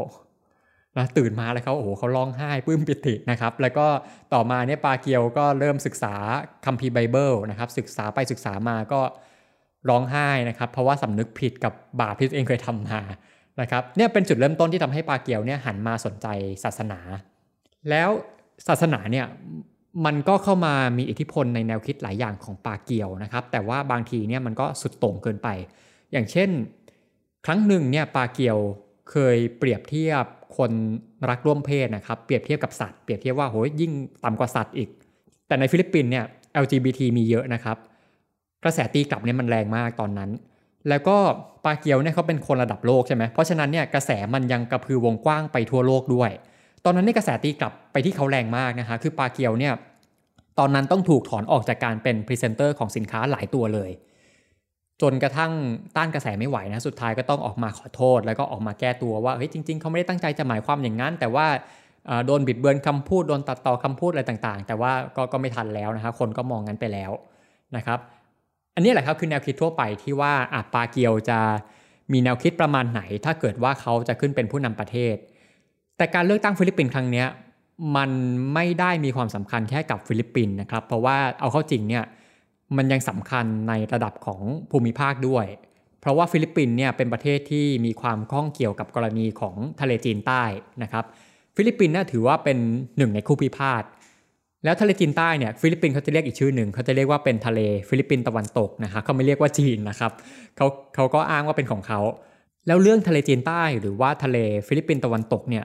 นะตื่นมาแล้วเขาโอ้โหเขาร้องไห้ปลื้มปิตินะครับ แล้วก็ต่อมาเนี่ยปาเกียวก็เริ่มศึกษาคัมภีร์ไบเบิลนะครับ ศึกษาไปศึกษามาก็ร้องไห้นะครับ เพราะว่าสำนึกผิดกับบาปที่ตัวเองเคยทำมานะครับเนี่ยเป็นจุดเริ่มต้นที่ทำให้ปาเกียวเนี่ยหันมาสนใจศาสนา แล้วศาสนาเนี่ย มันก็เข้ามามีอิทธิพลในแนวคิดหลายอย่างของปาเกียวนะครับ แต่ว่าบางทีเนี่ยมันก็สุดโต่งเกินไป อย่างเช่น ครั้งหนึ่งเนี่ยปาเกียวเคยเปรียบเทียบคนรักร่วมเพศนะครับเปรียบเทียบกับสัตว์เปรียบเทียบว่าโหยยิ่งต่ำกว่าสัตว์อีก แต่ในฟิลิปปินส์เนี่ย LGBT มีเยอะนะครับ กระแสตีกลับเนี่ยมันแรงมากตอนนั้น แล้วก็ปาเกียวเนี่ยเขาเป็นคนระดับโลกใช่ไหมเพราะฉะนั้นเนี่ยกระแสมันยังกระพือวงกว้างไปทั่วโลกด้วย ตอนนั้นนี่กระแสตีกลับไปที่เขาแรงมากนะคะคือปาเกียวเนี่ยตอนนั้นต้องถูกถอนออกจากการเป็นพรีเซนเตอร์ของสินค้าหลายตัวเลย จนกระทั่งต้านกระแสไม่ไหวนะสุดท้ายก็ต้องออกมาขอโทษ แล้วก็ออกมาแก้ตัวว่าเฮ้ยจริง ๆเขาไม่ได้ตั้งใจจะหมายความอย่างนั้น แต่ว่าโดนบิดเบือนคำพูดโดนตัดต่อคำพูดอะไรต่างๆ แต่ว่าก็ก็ไม่ทันแล้วนะครับคนก็มองงั้นไปแล้วนะครับอันนี้แหละครับคือแนวคิดทั่วไปที่ว่าอะปาเกียวจะมีแนวคิดประมาณไหน ถ้าเกิดว่าเขาจะขึ้นเป็นผู้นำประเทศ แต่การเลือกตั้งฟิลิปปินส์ครั้งนี้มันไม่ได้มีความสำคัญแค่กับฟิลิปปินส์นะครับ เพราะว่าเอาเข้าจริงเนี่ยมันยังสำคัญในระดับของภูมิภาคด้วย เพราะว่าฟิลิปปินส์เนี่ยเป็นประเทศที่มีความข้องเกี่ยวกับกรณีของทะเลจีนใต้นะครับ ฟิลิปปินส์เนี่ยถือว่าเป็นหนึ่งในคู่พิพาทแล้วทะเลจีนใต้เนี่ยฟิลิปปินส์เขาจะเรียกอีกชื่อหนึ่งเขาจะเรียกว่าเป็นทะเลฟิลิปปินส์ตะวันตกนะครับเขาไม่เรียกว่าจีนนะครับเขาเขาก็อ้างว่าเป็นของเขา แล้วเรื่องทะเลจีนใต้หรือว่าทะเลฟิลิปปินส์ตะวันตกเนี่ย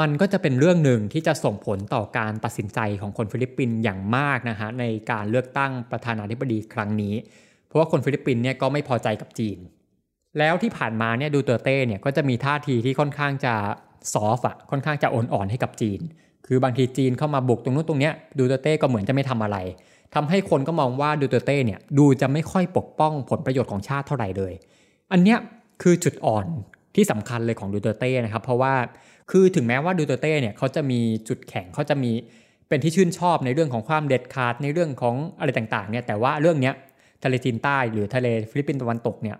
มันก็จะเป็นเรื่องหนึ่งที่จะส่งผลต่อการตัดสินใจของคนฟิลิปปินส์อย่างมากนะฮะในการเลือกตั้งประธานาธิบดีครั้งนี้ เพราะว่าคนฟิลิปปินส์เนี่ยก็ไม่พอใจกับจีน แล้วที่ผ่านมาเนี่ยดูเตอร์เต้เนี่ยก็จะมีท่าทีที่ค่อนข้างจะ soft อะค่อนข้างจะอ่อนๆให้กับจีน คือบางทีจีนเข้ามาบุกตรงนู้นตรงเนี้ยดูเตอร์เต้ก็เหมือนจะไม่ทำอะไรทำให้คนก็มองว่าดูเตอร์เต้เนี่ยดูจะไม่ค่อยปกป้องผลประโยชน์ของชาติเท่าไหร่เลย อันเนี้ยคือจุดอ่อนที่สำคัญเลยของดูเตอร์เต้นะครับเพราะว่า คือถึงแม้ว่าดูเตอร์เต้เนี่ยเขาจะมีจุดแข็งเขาจะมีเป็นที่ชื่นชอบในเรื่องของความเด็ดขาดในเรื่องของอะไรต่างๆเนี่ยแต่ว่าเรื่องเนี้ยทะเลจีนใต้หรือทะเลฟิลิปปินส์ตะวันตกเนี่ย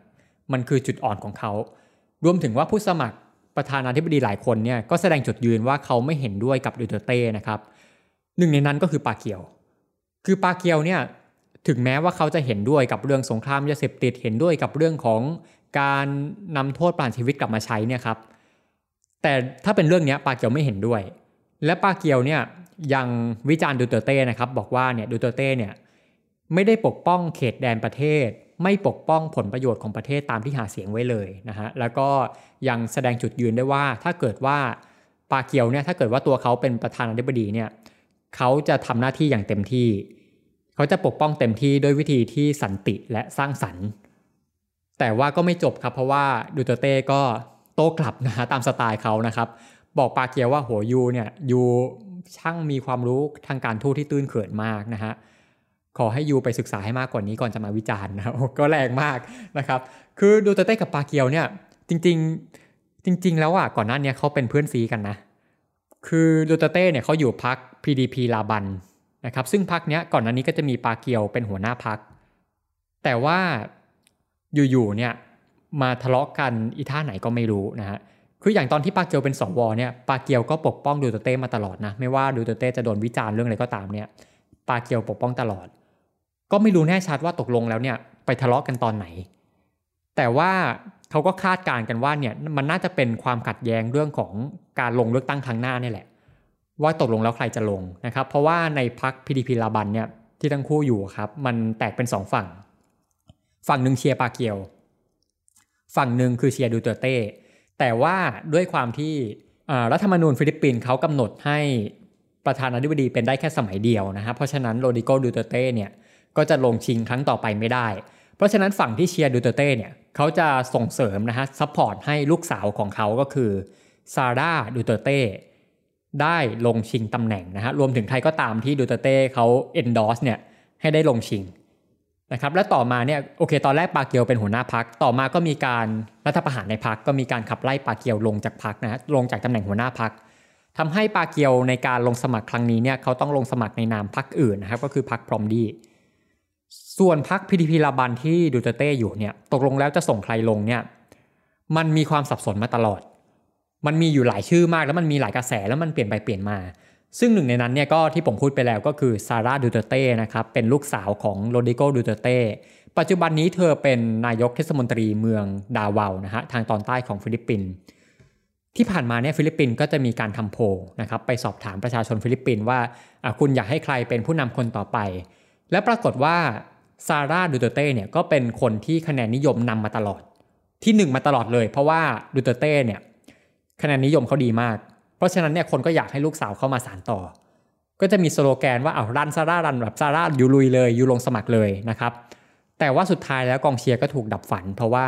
มันคือจุดอ่อนของเขา รวมถึงว่าผู้สมัครประธานาธิบดีหลายคนเนี่ยก็แสดงจุดยืนว่าเขาไม่เห็นด้วยกับดูเตอร์เต้นะครับหนึ่งในนั้นก็คือปาเกียว คือปาเกียวเนี่ยถึงแม้ว่าเขาจะเห็นด้วยกับเรื่องสงครามยาเสพติดเห็นด้วยกับเรื่องของการนำโทษประหารชีวิตกลับมาใช้เนี่ยครับ แต่ถ้าเป็นเรื่องนี้ปาเกียวไม่เห็นด้วย และปาเกียวเนี่ยยังวิจารณ์ดูเตเต้นะครับบอกว่าเนี่ยดูเตเต้เนี่ยไม่ได้ปกป้องเขตแดนประเทศ ไม่ปกป้องผลประโยชน์ของประเทศตามที่หาเสียงไว้เลยนะฮะแล้วก็ยังแสดงจุดยืนได้ว่าถ้าเกิดว่าปาเกียวเนี่ยถ้าเกิดว่าตัวเขาเป็นประธานาธิบดีเนี่ยเขาจะทำหน้าที่อย่างเต็มที่ เขาจะปกป้องเต็มที่ด้วยวิธีที่สันติและสร้างสรรค์ แต่ว่าก็ไม่จบครับเพราะว่าดูเตเต้ก็ โต้กลับนะฮะตามสไตล์เขานะครับ บอกปาเกียวว่าโหยูเนี่ยยูช่างมีความรู้ทางการทูตที่ตื้นเขินมากนะฮะขอให้ยูไปศึกษาให้มากกว่านี้ก่อนจะมาวิจารณ์นะก็แรงมากนะครับ คือดูเตเต้กับปาเกียวเนี่ยจริงๆจริง ๆ แล้วอะก่อนหน้านี้เขาเป็นเพื่อนซีกันนะ คือดูเตเต้เนี่ยเขาอยู่พัก PDP ลาบันนะครับซึ่งพักเนี้ยก่อนหน้านี้ก็จะมีปาเกียวเป็นหัวหน้าพัก แต่ว่าอยู่ๆเนี่ย มาทะเลาะกันอีท่าไหนก็ไม่รู้นะฮะคืออย่างตอนที่ปาเกียวเป็นสวเนี่ยปาเกียวก็ปกป้องดูเตเต้มาตลอดนะไม่ว่าดูเตเต้จะโดนวิจารณ์เรื่องอะไรก็ตามเนี่ยปาเกียวปกป้องตลอด ก็ไม่รู้แน่ชัดว่าตกลงแล้วเนี่ยไปทะเลาะกันตอนไหน แต่ว่าเขาก็คาดการณ์กันว่าเนี่ยมันน่าจะเป็นความขัดแย้งเรื่องของการลงเลือกตั้งครั้งหน้านี่แหละ ว่าตกลงแล้วใครจะลงนะครับเพราะว่าในพักพีดีพีลาบันเนี่ยที่ทั้งคู่อยู่ครับมันแตกเป็นสองฝั่ง ฝั่งหนึ่งเชียร์ปาเกียว ฝั่งหนึ่งคือเชียร์ดูเตอร์เต้แต่ว่าด้วยความที่รัฐธรรมนูญฟิลิปปินส์เขากำหนดให้ประธานาธิบดีเป็นได้แค่สมัยเดียวนะครับเพราะฉะนั้นโรดริโกดูเตอร์เต้เนี่ยก็จะลงชิงครั้งต่อไปไม่ได้ เพราะฉะนั้นฝั่งที่เชียร์ดูเตอร์เต้เนี่ยเขาจะส่งเสริมนะฮะ support ให้ลูกสาวของเขาก็คือซาร่าดูเตอร์เต้ได้ลงชิงตำแหน่งนะฮะรวมถึงใครก็ตามที่ดูเตเต้เขา endorse เนี่ยให้ได้ลงชิง นะครับและต่อมาเนี่ยโอเค ตอนแรกปาเกียวเป็นหัวหน้าพักต่อมาก็มีการรัฐประหารในพักก็มีการขับไล่ปาเกียวลงจากพักนะฮะลงจากตำแหน่งหัวหน้าพักทำให้ปาเกียวในการลงสมัครครั้งนี้เนี่ยเขาต้องลงสมัครในนามพรรคอื่นนะครับก็คือพรรคพรอมดีส่วนพรรคพีดีพีลาบันที่ดูเตเต้อยู่เนี่ยตกลงแล้วจะส่งใครลงเนี่ยมันมีความสับสนมาตลอด มันมีอยู่หลายชื่อมากแล้วมันมีหลายกระแสแล้วมันเปลี่ยนไปเปลี่ยนมา ซึ่งหนึ่งในนั้นเนี่ยก็ที่ผมพูดไปแล้วก็คือซาร่าดูเตอร์เต้นะครับเป็นลูกสาวของโรดริโกดูเตอร์เต้ปัจจุบันนี้เธอเป็นนายกเทศมนตรีเมืองดาเวานะฮะทางตอนใต้ของฟิลิปปินส์ที่ผ่านมาเนี่ยฟิลิปปินส์ก็จะมีการทำโพลนะครับไปสอบถามประชาชนฟิลิปปินส์ว่าคุณอยากให้ใครเป็นผู้นำคนต่อไป และปรากฏว่าซาร่าดูเตเต้เนี่ยก็เป็นคนที่คะแนนนิยมนำมาตลอดที่ 1 มาตลอดเลย เพราะว่าดูเตเต้เนี่ยคะแนนนิยมเขาดีมาก เพราะฉะนั้นเนี่ยคนก็อยากให้ลูกสาวเข้ามาสานต่อ ก็จะมีสโลแกนว่าเอารันซาร่ารันแบบซาร่าอยู่ลุยเลยอยู่ลงสมัครเลยนะครับแต่ว่าสุดท้ายแล้วกองเชียร์ก็ถูกดับฝัน เพราะว่า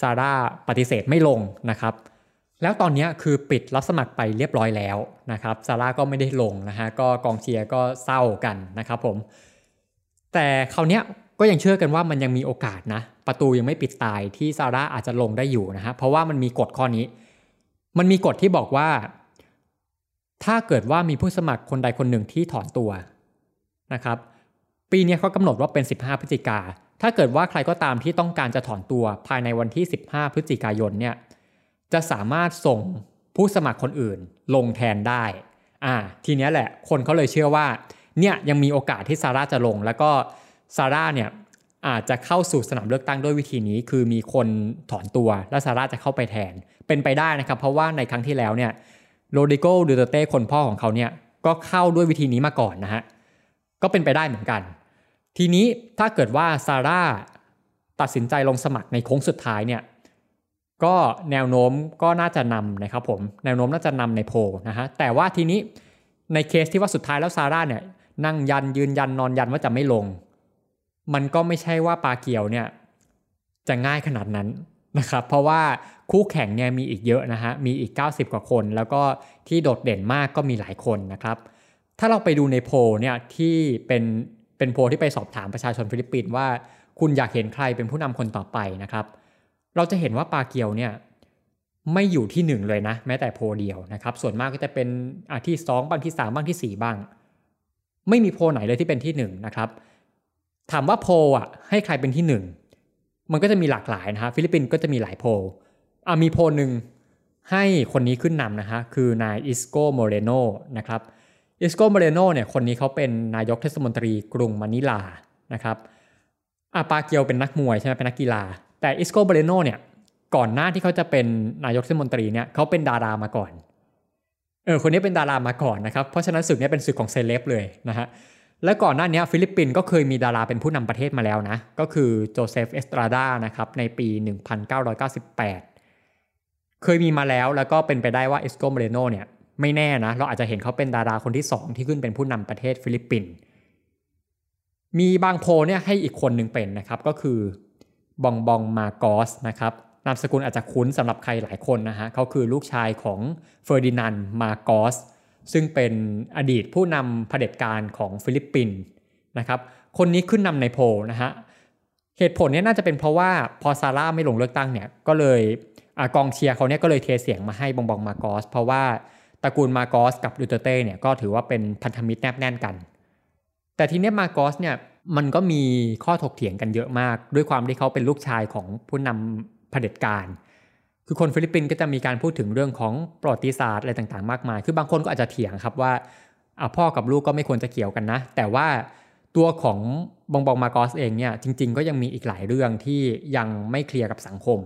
ซาร่าปฏิเสธไม่ลงนะครับแล้วตอนนี้คือปิดรับสมัครไปเรียบร้อยแล้วนะครับซาร่าก็ไม่ได้ลงนะฮะก็กองเชียร์ก็เศร้ากันนะครับผมแต่คราวนี้ก็ยังเชื่อกันว่ามันยังมีโอกาสนะ ประตูยังไม่ปิดตายที่ซาร่าอาจจะลงได้อยู่นะฮะเพราะว่ามันมีกฎข้อนี้ มันมีกฎที่บอกว่า ถ้าเกิดว่ามีผู้สมัครคนใดคนหนึ่งที่ถอนตัวนะครับ ปีนี้เขากำหนดว่าเป็น 15 พฤศจิกา ถ้าเกิดว่าใครก็ตามที่ต้องการจะถอนตัวภายในวันที่ 15 พฤศจิกายนเนี่ยจะสามารถส่งผู้สมัครคนอื่นลงแทนได้ อ่า ทีนี้แหละ คนเขาเลยเชื่อว่า เนี่ยยังมีโอกาสที่ซาร่าจะลง แล้วก็ซาร่าเนี่ยอาจจะเข้าสู่สนามเลือกตั้งด้วยวิธีนี้ คือมีคนถอนตัวแล้วซาร่าจะเข้าไปแทน เป็นไปได้นะครับ เพราะว่าในครั้งที่แล้วเนี่ย โรดิโกดูเตเต้คนพ่อของเขาเนี่ยก็เข้าด้วยวิธีนี้มาก่อนนะฮะ ก็เป็นไปได้เหมือนกัน ทีนี้ถ้าเกิดว่าซาร่าตัดสินใจลงสมัครในโค้งสุดท้ายเนี่ยก็แนวโน้มก็น่าจะนำนะครับผมแนวโน้มน่าจะนำในโพลนะฮะแต่ว่าทีนี้ในเคสที่ว่าสุดท้ายแล้วซาร่าเนี่ยนั่งยันยืนยันนอนยันว่าจะไม่ลง มันก็ไม่ใช่ว่าปาเกียวเนี่ยจะง่ายขนาดนั้น นะครับเพราะว่าคู่แข่งเนี่ยมีอีกเยอะนะฮะมีอีก 90 กว่าคน แล้วก็ที่โดดเด่นมากก็มีหลายคนนะครับ ถ้าเราไปดูในโพลเนี่ยที่เป็นเป็นโพลที่ไปสอบถามประชาชนฟิลิปปินส์ว่า คุณอยากเห็นใครเป็นผู้นำคนต่อไปนะครับ เราจะเห็นว่าปาเกียวเนี่ยไม่อยู่ที่หนึ่งเลยนะ แม้แต่โพลเดียวนะครับ ส่วนมากก็จะเป็นอาที่สองบ้างที่สามบ้างที่สี่บ้าง ไม่มีโพลไหนเลยที่เป็นที่หนึ่งนะครับ ถามว่าโพลอะให้ใครเป็นที่หนึ่ง มันก็จะมีหลากหลายนะฮะฟิลิปปินส์ก็จะมีหลายโพลอ่ามีโพลหนึ่งให้คนนี้ขึ้นนำนะฮะคือนายอิสโกโมเรโนนะครับอิสโกโมเรโนเนี่ยคนนี้เขาเป็นนายกเทศมนตรีกรุงมะนิลานะครับอาปาเกียวเป็นนักมวยใช่ไหมเป็นนักกีฬา แต่อิสโกโมเรโนเนี่ยก่อนหน้าที่เขาจะเป็นนายกเทศมนตรีเนี่ยเขาเป็นดารามาก่อนเออคนนี้เป็นดารามาก่อนนะครับเพราะฉะนั้นศึกนี้เป็นศึกของเซเลบเลยนะฮะ และก่อนหน้านี้ฟิลิปปินส์ก็เคยมีดาราเป็นผู้นำประเทศมาแล้วนะ ก็คือโจเซฟเอสตราดานะครับในปี 1998 เคยมีมาแล้วแล้วก็เป็นไปได้ว่าอิสโกโมเรโนเนี่ยไม่แน่นะ เราอาจจะเห็นเขาเป็นดาราคนที่ 2 ที่ขึ้นเป็นผู้นำประเทศฟิลิปปินส์มีบางโพเนี่ยให้อีกคนหนึ่งเป็นนะครับ ก็คือบองบองมาโกสนะครับนามสกุลอาจจะคุ้นสำหรับใครหลายคนนะฮะเขาคือลูกชายของเฟอร์ดินานมาโกส ซึ่งเป็นอดีตผู้นำเผด็จการของฟิลิปปินส์นะครับ คนนี้ขึ้นนำในโพนะฮะ เหตุผลนี้น่าจะเป็นเพราะว่าพอซาร่าไม่ลงเลือกตั้งเนี่ยก็เลยอกองเชียร์เขาเนี่ยก็เลยเทเสียงมาให้บองบองมาโกส เพราะว่าตระกูลมาโกสกับดูเตเต้เนี่ยก็ถือว่าเป็นพันธมิตรแนบแน่นกัน แต่ทีนี้มาโกสเนี่ยมันก็มีข้อถกเถียงกันเยอะมาก ด้วยความที่เขาเป็นลูกชายของผู้นำเผด็จการ คือคนฟิลิปปินส์ก็จะมีการพูดถึงเรื่องของประวัติศาสตร์อะไรต่างๆ มากมาย คือบางคนก็อาจจะเถียงครับว่าพ่อกับลูกก็ไม่ควรจะเกี่ยวกันนะ แต่ว่าตัวของบองบองมาโกสเองเนี่ยจริง ๆ ก็ยังมีอีกหลายเรื่องที่ยังไม่เคลียร์กับสังคม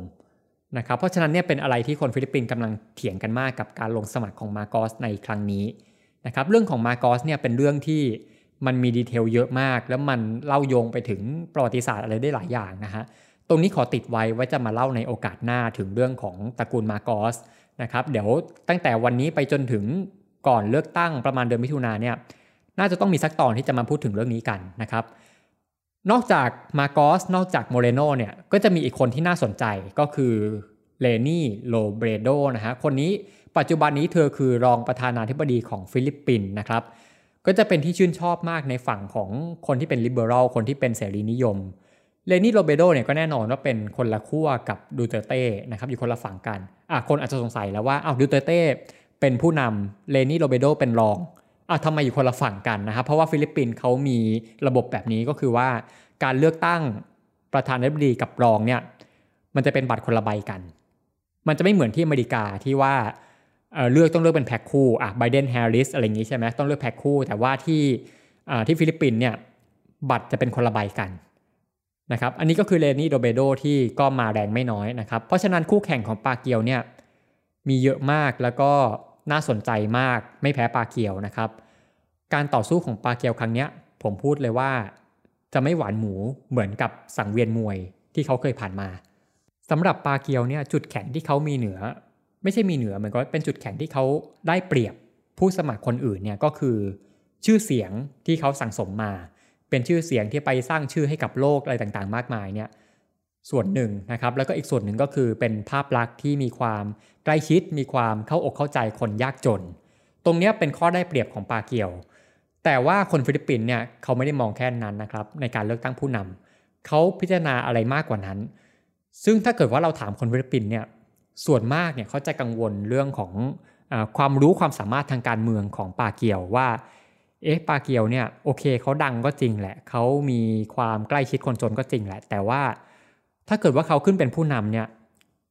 นะครับ เพราะฉะนั้นเนี่ยเป็นอะไรที่คนฟิลิปปินส์กำลังเถียงกันมากกับการลงสมัครของมาโกสในครั้งนี้นะครับ เรื่องของมาโกสเนี่ยเป็นเรื่องที่มันมี detail เยอะมาก แล้วมันเล่าโยงไปถึงประวัติศาสตร์อะไรได้หลายอย่างนะฮะ ตรงนี้ขอติดไว้ว่าจะมาเล่าในโอกาสหน้าถึงเรื่องของตระกูลมาโกสนะครับเดี๋ยวตั้งแต่วันนี้ไปจนถึงก่อนเลือกตั้งประมาณเดือนมิถุนาเนี่ยน่าจะต้องมีสักตอนที่จะมาพูดถึงเรื่องนี้กันนะครับ นอกจากมาโกสนอกจากโมเรโนเนี่ยก็จะมีอีกคนที่น่าสนใจก็คือเลนี่โรเบรโดนะฮะคนนี้ปัจจุบันนี้เธอคือรองประธานาธิบดีของฟิลิปปินส์นะครับก็จะเป็นที่ชื่นชอบมากในฝั่งของคนที่เป็น liberal คนที่เป็นเสรีนิยม เลนี่โรเบรโดเนี่ยก็แน่นอนว่าเป็นคนละขั้วกับดูเตเต้นะครับอยู่คนละฝั่งกันอะคนอาจจะสงสัยแล้วว่าอ้าวดูเตเต้เป็นผู้นำเลนี่โรเบรโดเป็นรองอะทำไมอยู่คนละฝั่งกันนะครับเพราะว่าฟิลิปปินส์เขามีระบบแบบนี้ก็คือว่า การเลือกตั้งประธานาธิบดีกับรองเนี่ยมันจะเป็นบัตรคนละใบกัน มันจะไม่เหมือนที่อเมริกาที่ว่าเลือกต้องเลือกเป็นแพ็คคู่อะไบเดนแฮร์ริสอะไรอย่างงี้ใช่ไหมต้องเลือกแพ็คคู่ แต่ว่าที่ที่ฟิลิปปินส์เนี่ยบัตรจะเป็นคนละใบกัน นะครับอันนี้ก็คือเลนี่โรเบรโดที่ก็มาแรงไม่น้อยนะครับเพราะฉะนั้นคู่แข่งของปาเกียวเนี่ยมีเยอะมากแล้วก็น่าสนใจมากไม่แพ้ปาเกียวนะครับการต่อสู้ของปาเกียวครั้งนี้ผมพูดเลยว่าจะไม่หวานหมูเหมือนกับสังเวียนมวยที่เขาเคยผ่านมาสำหรับปาเกียวเนี่ยจุดแข็งที่เขามีเหนือ ไม่ใช่มีเหนือเหมือนก็เป็นจุดแข็งที่เขาได้เปรียบผู้สมัครคนอื่นเนี่ยก็คือชื่อเสียงที่เขาสั่งสมมา เป็นชื่อเสียงที่ไปสร้างชื่อให้กับโลกอะไรต่างๆ มากมายเนี่ยส่วนหนึ่งนะครับแล้วก็อีกส่วนหนึ่งก็คือเป็นภาพลักษณ์ที่มีความใกล้ชิด มีความเข้าอกเข้าใจคนยากจน ตรงนี้เป็นข้อได้เปรียบของปาเกียว แต่ว่าคนฟิลิปปินส์เนี่ยเขาไม่ได้มองแค่นั้นนะครับในการเลือกตั้งผู้นำเขาพิจารณาอะไรมากกว่านั้น ซึ่งถ้าเกิดว่าเราถามคนฟิลิปปินส์เนี่ยส่วนมากเนี่ยเขาจะกังวลเรื่องของอความรู้ความสามารถทางการเมืองของปาเกียวว่า เอ๊ะปาเกียวเนี่ยโอเคเขาดังก็จริงแหละเขามีความใกล้ชิดคนจนก็จริงแหละ แต่ว่าถ้าเกิดว่าเขาขึ้นเป็นผู้นำเนี่ย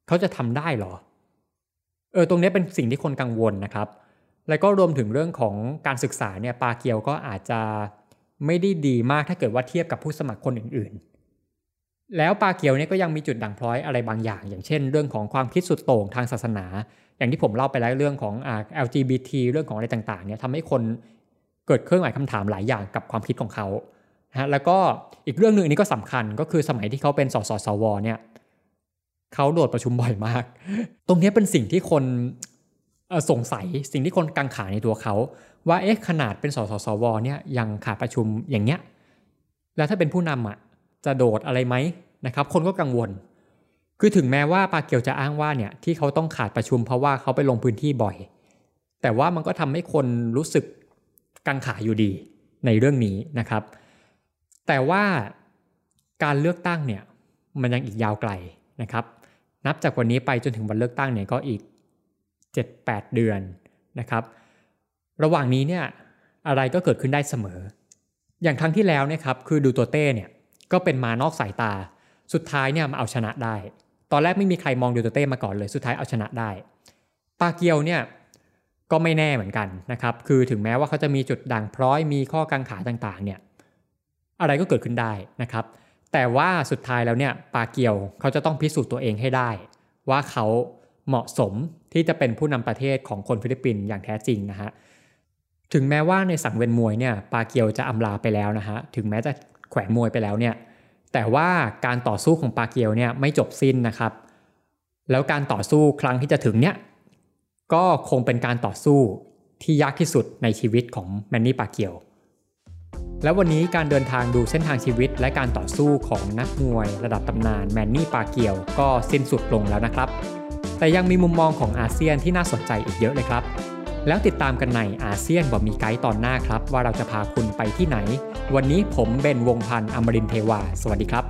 เขาจะทำได้หรอเออตรงนี้เป็นสิ่งที่คนกังวลนะครับ แล้วก็รวมถึงเรื่องของการศึกษาเนี่ยปาเกียวก็อาจจะไม่ได้ดีมากถ้าเกิดว่าเทียบกับผู้สมัครคนอื่นๆ แล้วปาเกียวเนี่ยก็ยังมีจุดด่างพร้อยอะไรบางอย่าง อย่างเช่น เรื่องของความคิดสุดโต่งทางศาสนา อย่างที่ผมเล่าไปแล้วเรื่องของอ่า LGBT เรื่องของอะไรต่างๆเนี่ยทำให้คน เกิดเครื่องหมายคำถามหลายอย่างกับความคิดของเขาฮะแล้วก็อีกเรื่องหนึ่งอันนี้ก็สำคัญก็คือสมัยที่เขาเป็นสสสวเนี่ยเขาโดดประชุมบ่อยมาก ตรงนี้เป็นสิ่งที่คนสงสัยสิ่งที่คนกังขาในตัวเขา ว่าเอ๊ะขนาดเป็นสสสวเนี่ยยังขาดประชุมอย่างเงี้ยแล้วถ้าเป็นผู้นำอะจะโดดอะไรไหมนะครับ คนก็กังวล คือถึงแม้ว่าปาเกียวจะอ้างว่าเนี่ยที่เขาต้องขาดประชุมเพราะว่าเขาไปลงพื้นที่บ่อย แต่ว่ามันก็ทำให้คนรู้สึก กังขาอยู่ดีในเรื่องนี้นะครับ แต่ว่าการเลือกตั้งเนี่ยมันยังอีกยาวไกลนะครับ นับจากวันนี้ไปจนถึงวันเลือกตั้งเนี่ยก็อีก 7-8 เดือนนะครับ ระหว่างนี้เนี่ยอะไรก็เกิดขึ้นได้เสมอ อย่างครั้งที่แล้วนะครับคือดูตัวเต้เนี่ยก็เป็นมานอกสายตา สุดท้ายเนี่ยมาเอาชนะได้ ตอนแรกไม่มีใครมองดูตัวเต้มาก่อนเลย สุดท้ายเอาชนะได้ ปาเกียวเนี่ย ก็ไม่แน่เหมือนกันนะครับ คือถึงแม้ว่าเขาจะมีจุดด่างพร้อยมีข้อกังขาต่างๆ เนี่ยอะไรก็เกิดขึ้นได้นะครับ แต่ว่าสุดท้ายแล้วเนี่ยปาเกียวเขาจะต้องพิสูจน์ตัวเองให้ได้ ว่าเขาเหมาะสมที่จะเป็นผู้นำประเทศของคนฟิลิปปินส์อย่างแท้จริงนะฮะถึงแม้ว่าในสังเวียนมวยเนี่ยปาเกียวจะอำลาไปแล้วนะฮะถึงแม้จะแขวนมวยไปแล้วเนี่ยแต่ว่าการต่อสู้ของปาเกียวเนี่ยไม่จบสิ้นนะครับ แล้วการต่อสู้ครั้งที่จะถึงเนี่ย ก็คงเป็นการต่อสู้ที่ยากที่สุดในชีวิตของแมนนี่ปาเกียว และวันนี้การเดินทางดูเส้นทางชีวิต และการต่อสู้ของนักมวยระดับตำนานแมนนี่ปาเกียวก็สิ้นสุดลงแล้วนะครับ แต่ยังมีมุมมองของอาเซียนที่น่าสนใจอีกเยอะเลยครับ แล้วติดตามกันในอาเซียนบอกมีไกด์ตอนหน้าครับ ว่าเราจะพาคุณไปที่ไหน วันนี้ผมเบนวงพันธ์อมรินเทวา สวัสดีครับ